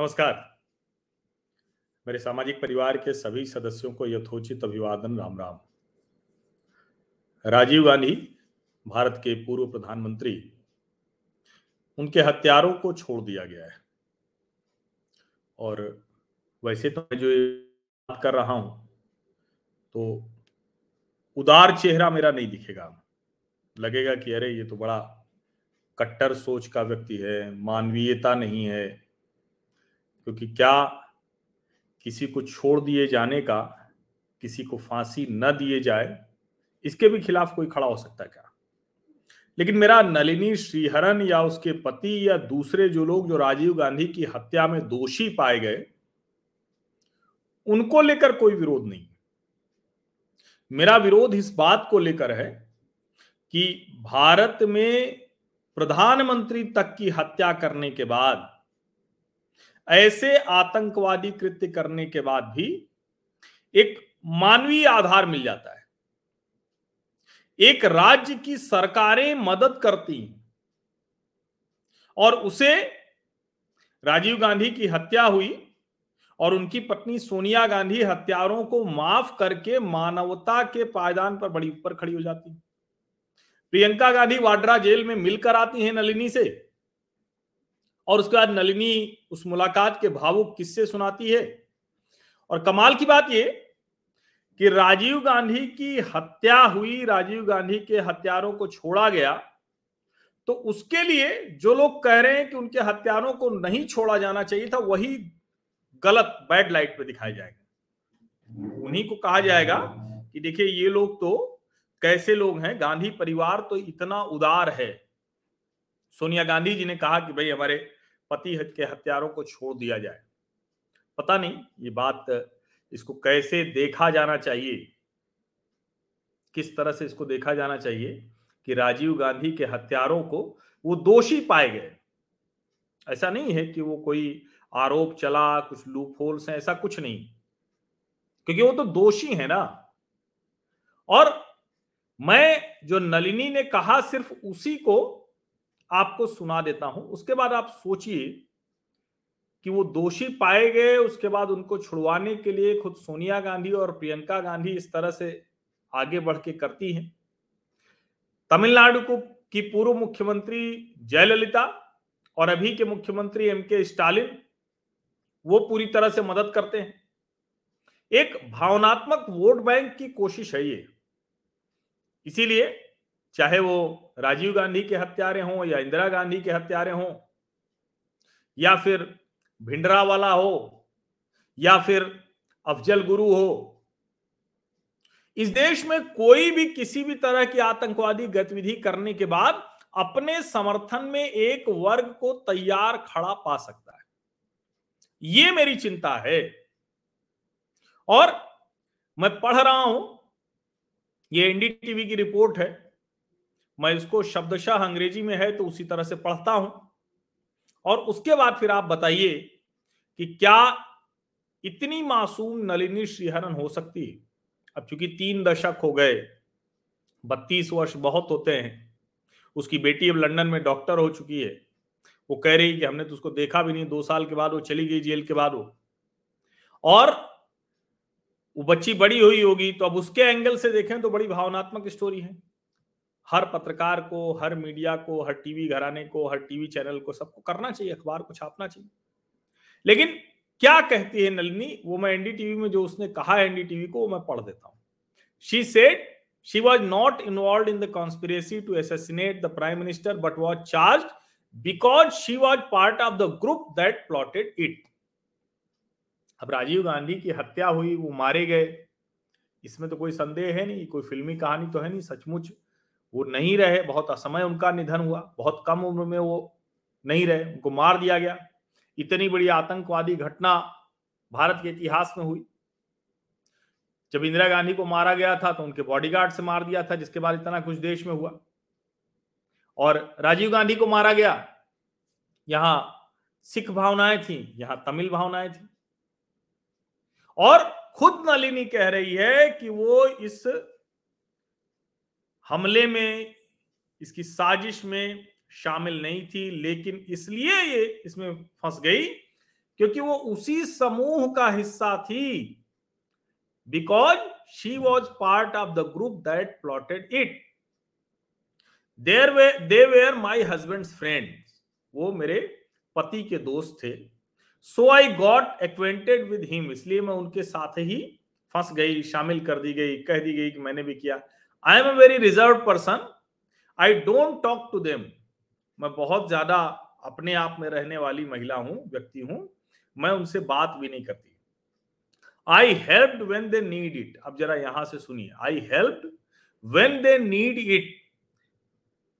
नमस्कार। मेरे सामाजिक परिवार के सभी सदस्यों को यथोचित अभिवादन, राम राम। राजीव गांधी, भारत के पूर्व प्रधानमंत्री, उनके हत्यारों को छोड़ दिया गया है। और वैसे तो मैं जो बात कर रहा हूँ तो उदार चेहरा मेरा नहीं दिखेगा। लगेगा कि अरे, ये तो बड़ा कट्टर सोच का व्यक्ति है, मानवीयता नहीं है। क्योंकि क्या किसी को छोड़ दिए जाने का, किसी को फांसी न दिए जाए, इसके भी खिलाफ कोई खड़ा हो सकता है क्या? लेकिन मेरा नलिनी श्रीहरन या उसके पति या दूसरे जो लोग जो राजीव गांधी की हत्या में दोषी पाए गए, उनको लेकर कोई विरोध नहीं। मेरा विरोध इस बात को लेकर है कि भारत में प्रधानमंत्री तक की हत्या करने के बाद ऐसे आतंकवादी कृत्य करने के बाद भी एक मानवीय आधार मिल जाता है। एक राज्य की सरकारें मदद करती और उसे राजीव गांधी की हत्या हुई और उनकी पत्नी सोनिया गांधी हत्यारों को माफ़ करके मानवता के पायदान पर बड़ी ऊपर खड़ी हो जाती प्रियंका गांधी वाड्रा जेल में मिलकर आती हैं नलिनी से। और उसके बाद नलिनी उस मुलाकात के भावुक किस्से सुनाती है। और कमाल की बात यह कि राजीव गांधी की हत्या हुई, राजीव गांधी के हत्यारों को छोड़ा गया तो उसके लिए जो लोग कह रहे हैं कि उनके हत्यारों को नहीं छोड़ा जाना चाहिए था, वही गलत बैड लाइट पे दिखाया जाएगा। उन्हीं को कहा जाएगा कि देखिए ये लोग तो कैसे लोग हैं, गांधी परिवार तो इतना उदार है सोनिया गांधी जी ने कहा कि भाई हमारे पति के हत्यारों को छोड़ दिया जाए। पता नहीं ये बात इसको कैसे देखा जाना चाहिए, किस तरह से इसको देखा जाना चाहिए कि राजीव गांधी के हत्यारों को वो दोषी पाए गए। ऐसा नहीं है कि वो कोई आरोप चला, कुछ लूप होल्स हैं, ऐसा कुछ नहीं। क्योंकि वो तो दोषी है ना। और मैं जो नलिनी ने कहा, सिर्फ़ उसी को आपको सुना देता हूँ। उसके बाद आप सोचिए कि वो दोषी पाए गए, उसके बाद उनको छुड़वाने के लिए खुद सोनिया गांधी और प्रियंका गांधी इस तरह से आगे बढ़ के करती हैं। तमिलनाडु को, की पूर्व मुख्यमंत्री जयललिता और अभी के मुख्यमंत्री एम के स्टालिन, वो पूरी तरह से मदद करते हैं। एक भावनात्मक वोट बैंक की कोशिश है ये। इसीलिए चाहे वो राजीव गांधी के हत्यारे हों या इंदिरा गांधी के हत्यारे हों, या फिर भिंडरा वाला हो, या फिर अफजल गुरु हो, इस देश में कोई भी किसी भी तरह की आतंकवादी गतिविधि करने के बाद अपने समर्थन में एक वर्ग को तैयार खड़ा पा सकता है। ये मेरी चिंता है। और मैं पढ़ रहा हूँ, ये एनडीटीवी की रिपोर्ट है। मैं इसको शब्दशाह अंग्रेज़ी में है तो उसी तरह से पढ़ता हूँ। और उसके बाद फिर आप बताइए कि क्या इतनी मासूम नलिनी श्रीहरन हो सकती है? अब चूँकि तीन दशक हो गए, बत्तीस वर्ष बहुत होते हैं, उसकी बेटी अब लंदन में डॉक्टर हो चुकी है। वो कह रही कि हमने तो उसको देखा भी नहीं, दो साल के बाद वो चली गई जेल के बाद वो। और वो बच्ची बड़ी हुई होगी तो अब उसके एंगल से देखें तो बड़ी भावनात्मक स्टोरी है। हर पत्रकार को, हर मीडिया को, हर टीवी घराने को, हर टीवी चैनल को सबको करना चाहिए, अखबार को छापना चाहिए। लेकिन क्या कहती है नलिनी, वो मैं एनडीटीवी में जो उसने कहा है एनडीटीवी को, वो मैं पढ़ देता हूँ। She said she was not involve in the conspiracy to assassinate the prime minister but was charge because she was part of the group that plotted it अब राजीव गांधी की हत्या हुई, वो मारे गए। इसमें तो कोई संदेह है नहीं, कोई फिल्मी कहानी तो है नहीं, सचमुच। वो नहीं रहे, बहुत असमय उनका निधन हुआ, बहुत कम उम्र में वो नहीं रहे, उनको मार दिया गया। इतनी बड़ी आतंकवादी घटना भारत के इतिहास में हुई। जब इंदिरा गांधी को मारा गया था तो उनके बॉडीगार्ड से मार दिया था, जिसके बाद इतना कुछ देश में हुआ। और राजीव गांधी को मारा गया। यहाँ सिख भावनाएँ थी, यहाँ तमिल भावनाएँ थी। और खुद नलिनी कह रही है कि वो इस हमले में, इसकी साजिश में शामिल नहीं थी, लेकिन इसलिए ये इसमें फंस गई, क्योंकि वो उसी समूह का हिस्सा थी। Because she was part of the group that plotted it there way they were my husband friend वो मेरे पति के दोस्त थे। So I got acquainted with him इसलिए मैं उनके साथ ही फंस गई, शामिल कर दी गई, कह दी गई कि मैंने भी किया। I am a very reserve person I don't talk to them मैं बहुत ज़्यादा अपने आप में रहने वाली महिला हूँ, व्यक्ति हूँ। मैं उनसे बात भी नहीं करती। I help when they need it अब जरा यहाँ से सुनिए। I help when they need it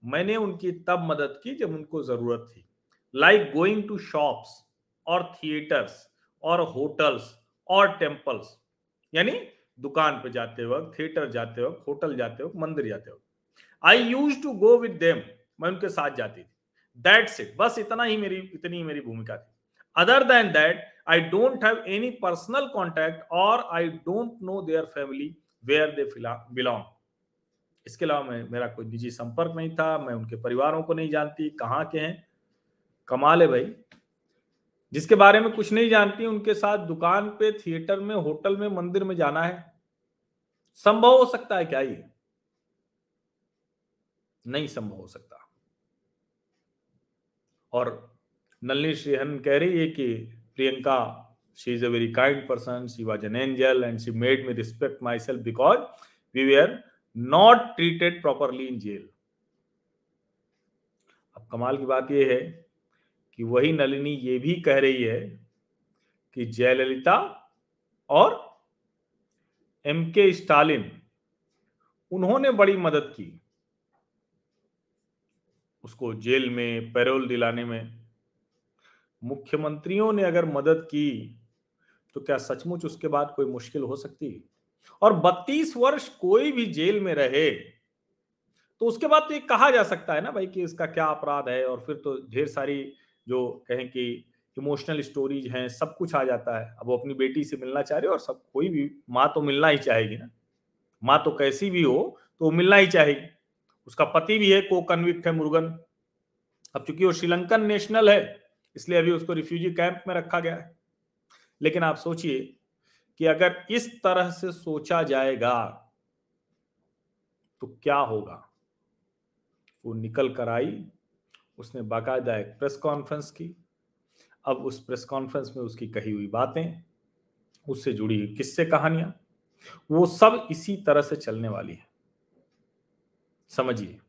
मैंने उनकी तब मदद की जब उनको ज़रूरत थी। लाइक गोइंग टू शॉप्स और थिएटर्स और होटल्स और टेम्पल्स यानी दुकान पे जाते वक्त थिएटर जाते वक्त होटल जाते वक्त, मंदिर जाते वक्त। I use to go with them मैं उनके साथ जाती थी। दैट्स इट बस इतना ही मेरी, इतनी ही मेरी भूमिका थी। Other than that I don't have any personal contact और I don't know their family where they belong इसके अलावा मैं, मेरा कोई निजी संपर्क नहीं था। मैं उनके परिवारों को नहीं जानती। कहाँ के हैं? कमाल है भाई। जिसके बारे में कुछ नहीं जानती, उनके साथ दुकान पे थिएटर में होटल में, मंदिर में जाना है। संभव हो सकता है क्या ये? नहीं संभव हो सकता। और नलनी श्रीहन कह रही है कि Priyanka she is a very kind person she was an angel and she made me respect my self because we were not treated properly in jail अब कमाल की बात यह है कि वही नलिनी ये भी कह रही है कि जयललिता और एम के स्टालिन उन्होंने बड़ी मदद की। उसको जेल में, पैरोल दिलाने में। मुख्यमंत्रियों ने अगर मदद की तो क्या सचमुच उसके बाद कोई मुश्किल हो सकती? और 32 वर्ष कोई भी जेल में रहे तो उसके बाद तो ये कहा जा सकता है ना भाई कि इसका क्या अपराध है? और फिर तो ढेर सारी जो कहें कि इमोशनल स्टोरीज हैं, सब कुछ आ जाता है। अब वो अपनी बेटी से मिलना चाह रहे हो और सब, कोई भी माँ तो मिलना ही चाहेगी ना। माँ तो कैसी भी हो तो वो मिलना ही चाहेगी। उसका पति भी है को कन्विक्ट है मुर्गन। अब चूँकि वो श्रीलंकन नेशनल है, इसलिए अभी उसको रिफ्यूजी कैंप में रखा गया है। लेकिन आप सोचिए कि अगर इस तरह से सोचा जाएगा तो क्या होगा? वो निकल कर आई, उसने बाकायदा एक प्रेस कॉन्फ्रेंस की अब उस प्रेस कॉन्फ्रेंस में उसकी कही हुई बातें, उससे जुड़ी हुई किस्से कहानियाँ, वो सब इसी तरह से चलने वाली है। समझिए।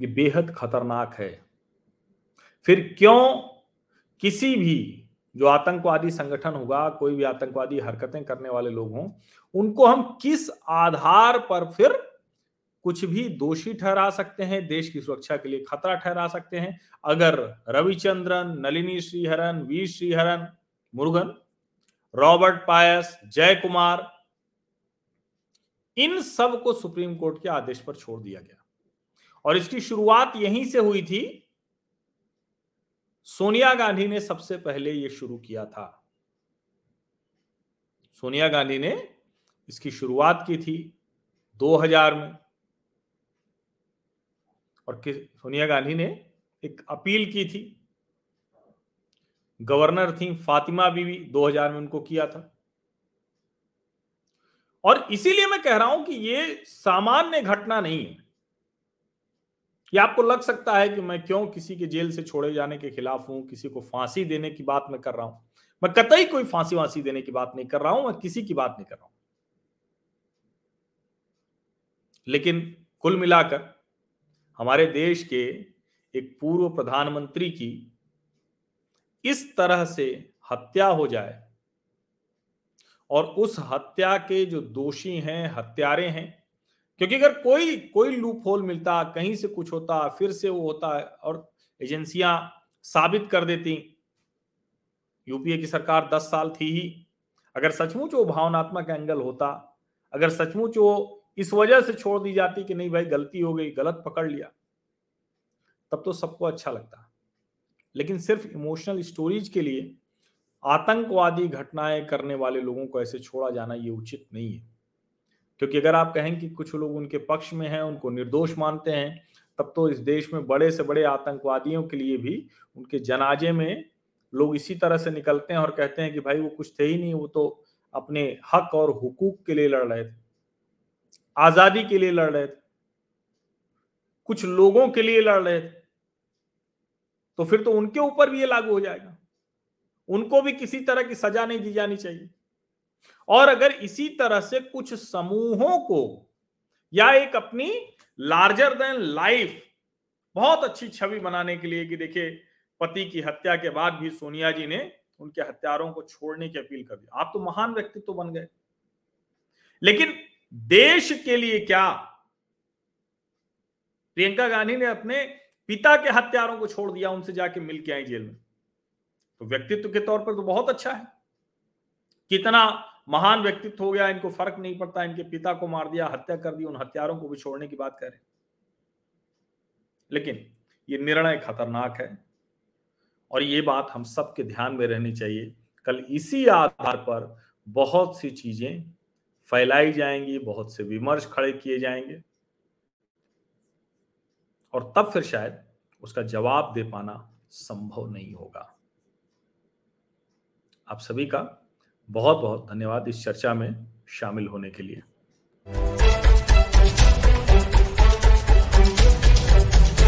ये बेहद खतरनाक है। फिर क्यों किसी भी जो आतंकवादी संगठन होगा, कोई भी आतंकवादी हरकतें करने वाले लोग हों, उनको हम किस आधार पर फिर कुछ भी दोषी ठहरा सकते हैं, देश की सुरक्षा के लिए खतरा ठहरा सकते हैं। अगर रविचंद्रन, नलिनी श्रीहरन वी श्रीहरन, मुरुगन, रॉबर्ट पायस जय कुमार इन सबको सुप्रीम कोर्ट के आदेश पर छोड़ दिया गया। और इसकी शुरुआत यहीं से हुई थी। सोनिया गांधी ने सबसे पहले यह शुरू किया था। सोनिया गांधी ने इसकी शुरुआत की थी 2000 में। और सोनिया गांधी ने एक अपील की थी। गवर्नर थी, फातिमा बीवी 2000 में उनको किया था। और इसीलिए मैं कह रहा हूँ कि ये सामान्य घटना नहीं है। ये आपको लग सकता है कि मैं क्यों किसी के जेल से छोड़े जाने के खिलाफ हूँ, किसी को फांसी देने की बात मैं कर रहा हूँ। मैं कतई कोई फांसी वांसी देने की बात नहीं कर रहा हूँ, मैं किसी की बात नहीं कर रहा हूँ। लेकिन कुल मिलाकर हमारे देश के एक पूर्व प्रधानमंत्री की इस तरह से हत्या हो जाए और उस हत्या के जो दोषी हैं, हत्यारे हैं, क्योंकि अगर कोई कोई लूप होल मिलता, कहीं से कुछ होता, फिर से वो होता है और एजेंसियाँ साबित कर देती, यूपीए की सरकार दस साल थी ही, अगर सचमुच वो भावनात्मक एंगल होता, अगर सचमुच वो इस वजह से छोड़ दी जाती कि नहीं भाई, गलती हो गई, गलत पकड़ लिया। तब तो सबको अच्छा लगता। लेकिन सिर्फ़ इमोशनल स्टोरीज के लिए आतंकवादी घटनाएँ करने वाले लोगों को ऐसे छोड़ा जाना ये उचित नहीं है। क्योंकि अगर आप कहें कि कुछ लोग उनके पक्ष में हैं, उनको निर्दोष मानते हैं, तब तो इस देश में बड़े से बड़े आतंकवादियों के लिए भी उनके जनाजे में लोग इसी तरह से निकलते हैं और कहते हैं कि भाई वो कुछ थे ही नहीं, वो तो अपने हक और हुकूक के लिए लड़ रहे थे। आज़ादी के लिए लड़ रहे थे। कुछ लोगों के लिए लड़ रहे थे। तो फिर तो उनके ऊपर भी ये लागू हो जाएगा। उनको भी किसी तरह की सजा नहीं दी जानी चाहिए। और अगर इसी तरह से कुछ समूहों को या एक अपनी लार्जर देन लाइफ बहुत अच्छी छवि बनाने के लिए कि देखिए, पति की हत्या के बाद भी सोनिया जी ने उनके हत्यारों को छोड़ने की अपील कर दी। आप तो महान व्यक्तित्व तो बन गए। लेकिन देश के लिए क्या? प्रियंका गांधी ने अपने पिता के हत्यारों को छोड़ दिया, उनसे जाके मिल के आई जेल में। तो व्यक्तित्व के तौर पर तो बहुत अच्छा है। कितना महान व्यक्तित्व हो गया, इनको फ़र्क नहीं पड़ता, इनके पिता को मार दिया, हत्या कर दी, उन हत्यारों को भी छोड़ने की बात करें। लेकिन ये निर्णय खतरनाक है। और ये बात हम सबके ध्यान में रहनी चाहिए। कल इसी आधार पर बहुत सी चीज़ें फैलाई जाएँगी, बहुत से विमर्श खड़े किए जाएँगे। और तब फिर शायद उसका जवाब दे पाना संभव नहीं होगा। आप सभी का बहुत बहुत धन्यवाद इस चर्चा में शामिल होने के लिए।